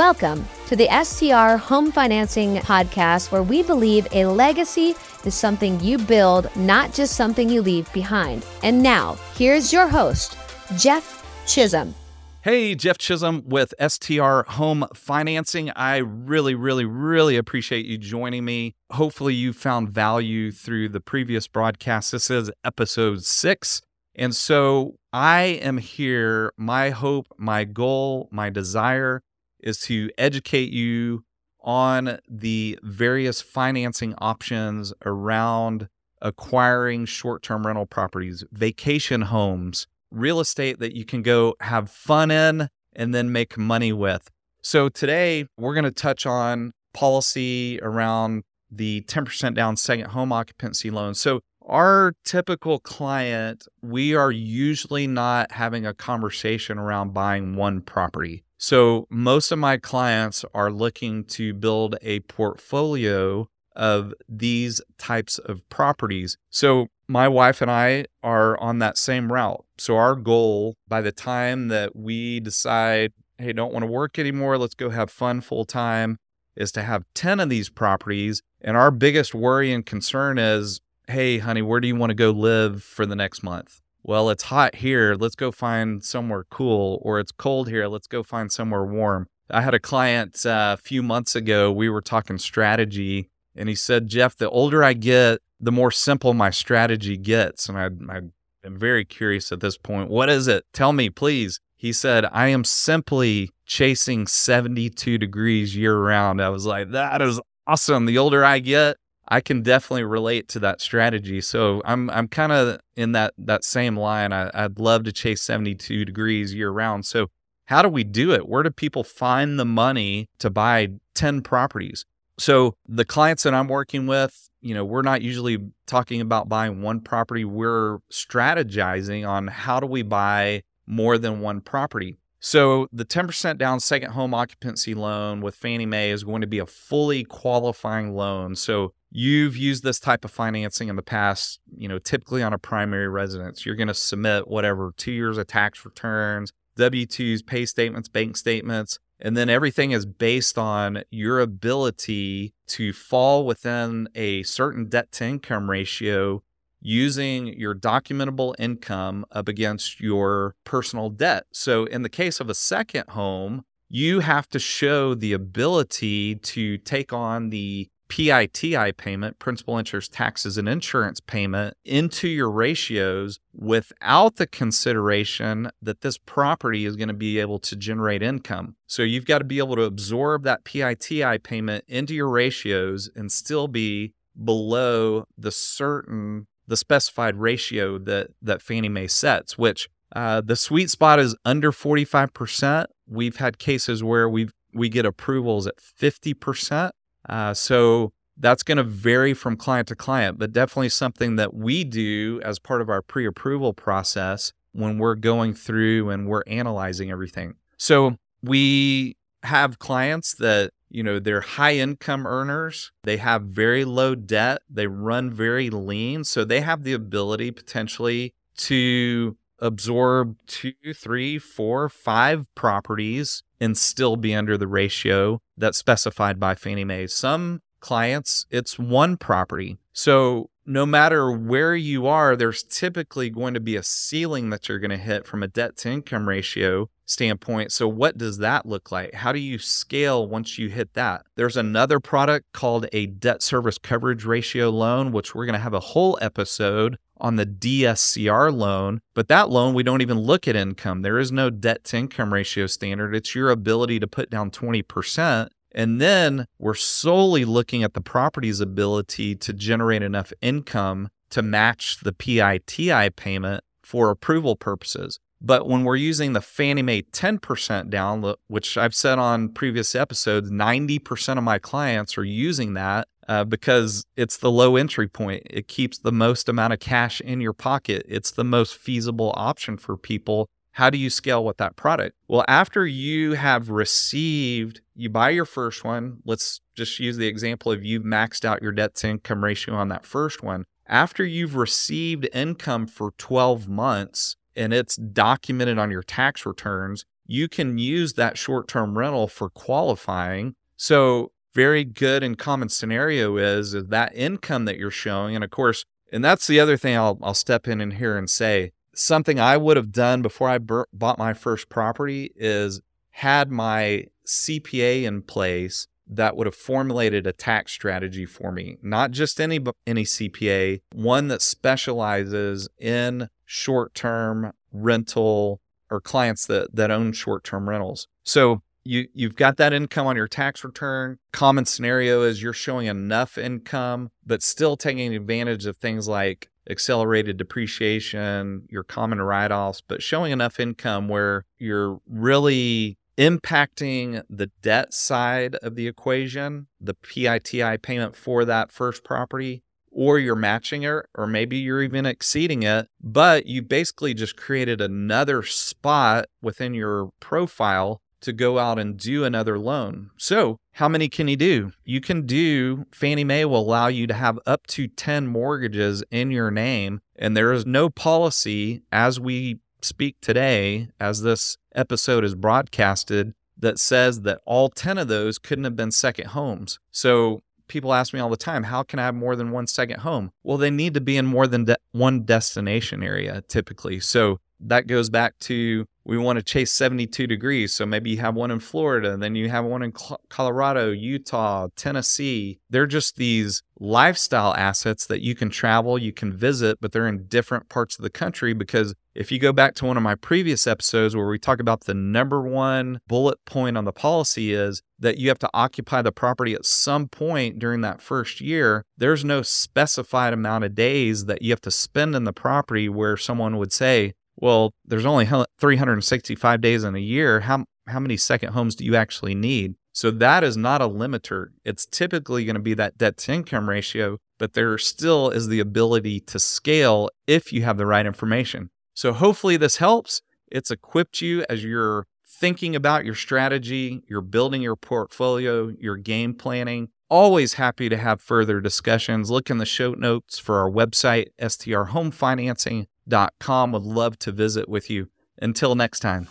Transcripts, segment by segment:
Welcome to the STR Home Financing Podcast, where we believe a legacy is something you build, not just something you leave behind. And now, here's your host, Jeff Chisholm. Hey, Jeff Chisholm with STR Home Financing. I really, really, really appreciate you joining me. Hopefully, you found value through the previous broadcast. This is episode six. And so I am here. My hope, my goal, my desire is to educate you on the various financing options around acquiring short term rental properties, vacation homes, real estate that you can go have fun in and then make money with. So, today we're going to touch on policy around the 10% down second home occupancy loan. So, our typical client, we are usually not having a conversation around buying one property. So, most of my clients are looking to build a portfolio of these types of properties. So, my wife and I are on that same route. So, our goal by the time that we decide, hey, don't want to work anymore, let's go have fun full time, is to have 10 of these properties. And our biggest worry and concern is, hey, honey, where do you want to go live for the next month? well, it's hot here. Let's go find somewhere cool. Or it's cold here. Let's go find somewhere warm. I had a client uh, a few months ago. We were talking strategy, and he said, Jeff, the older I get, the more simple my strategy gets. And I, I am very curious at this point. What is it? Tell me, please. He said, I am simply chasing 72 degrees year round. I was like, that is awesome. The older I get, I can definitely relate to that strategy. So I'm I'm kind of in that that same line. I, I'd love to chase 72 degrees year round. So how do we do it? Where do people find the money to buy 10 properties? So the clients that I'm working with, you know, we're not usually talking about buying one property. We're strategizing on how do we buy more than one property. So the 10% down second home occupancy loan with Fannie Mae is going to be a fully qualifying loan. So you've used this type of financing in the past, you know, typically on a primary residence, you're going to submit whatever two years of tax returns, W 2s, pay statements, bank statements, and then everything is based on your ability to fall within a certain debt to income ratio using your documentable income up against your personal debt. So, in the case of a second home, you have to show the ability to take on the PITI payment, principal interest taxes and insurance payment, into your ratios without the consideration that this property is going to be able to generate income. So you've got to be able to absorb that PITI payment into your ratios and still be below the certain the specified ratio that that Fannie Mae sets, which uh, the sweet spot is under 45%. We've had cases where we we get approvals at 50%. Uh, so that's going to vary from client to client, but definitely something that we do as part of our pre approval process when we're going through and we're analyzing everything. So we have clients that, you know, they're high income earners, they have very low debt, they run very lean. So they have the ability potentially to absorb two, three, four, five properties and still be under the ratio that's specified by Fannie Mae. Some clients, it's one property. So no matter where you are, there's typically going to be a ceiling that you're going to hit from a debt to income ratio standpoint. So, what does that look like? How do you scale once you hit that? There's another product called a debt service coverage ratio loan, which we're going to have a whole episode on the DSCR loan, but that loan, we don't even look at income. There is no debt to income ratio standard. It's your ability to put down 20%. And then we're solely looking at the property's ability to generate enough income to match the PITI payment for approval purposes. But when we're using the Fannie Mae 10% down, which I've said on previous episodes, 90% of my clients are using that uh, because it's the low entry point. It keeps the most amount of cash in your pocket. It's the most feasible option for people. How do you scale with that product? Well, after you have received, you buy your first one. Let's just use the example of you've maxed out your debt to income ratio on that first one. After you've received income for 12 months, and it's documented on your tax returns, you can use that short term rental for qualifying. So, very good and common scenario is, is that income that you're showing. And of course, and that's the other thing I'll, I'll step in in here and say something I would have done before I bur- bought my first property is had my CPA in place that would have formulated a tax strategy for me, not just any any CPA, one that specializes in short-term rental or clients that that own short-term rentals. So you you've got that income on your tax return. Common scenario is you're showing enough income but still taking advantage of things like accelerated depreciation, your common write-offs, but showing enough income where you're really impacting the debt side of the equation, the PITI payment for that first property, or you're matching it, or maybe you're even exceeding it, but you basically just created another spot within your profile to go out and do another loan. So, how many can you do? You can do, Fannie Mae will allow you to have up to 10 mortgages in your name, and there is no policy as we speak today, as this episode is broadcasted, that says that all 10 of those couldn't have been second homes. So, people ask me all the time, how can I have more than one second home? Well, they need to be in more than de- one destination area typically. So, that goes back to we want to chase 72 degrees. So maybe you have one in Florida, then you have one in Colorado, Utah, Tennessee. They're just these lifestyle assets that you can travel, you can visit, but they're in different parts of the country. Because if you go back to one of my previous episodes where we talk about the number one bullet point on the policy is that you have to occupy the property at some point during that first year, there's no specified amount of days that you have to spend in the property where someone would say, well, there's only 365 days in a year. How how many second homes do you actually need? So that is not a limiter. It's typically going to be that debt to income ratio, but there still is the ability to scale if you have the right information. So hopefully this helps. It's equipped you as you're thinking about your strategy, you're building your portfolio, your game planning. Always happy to have further discussions. Look in the show notes for our website, STR Home Financing Would love to visit with you. Until next time.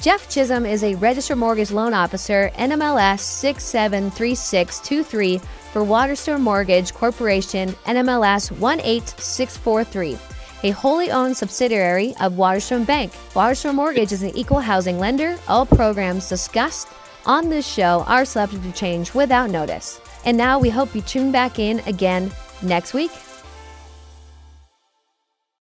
Jeff Chisholm is a registered mortgage loan officer, NMLS 673623 for Waterstone Mortgage Corporation, NMLS 18643, a wholly owned subsidiary of Waterstone Bank. Waterstone Mortgage is an equal housing lender. All programs discussed on this show are subject to change without notice. And now we hope you tune back in again next week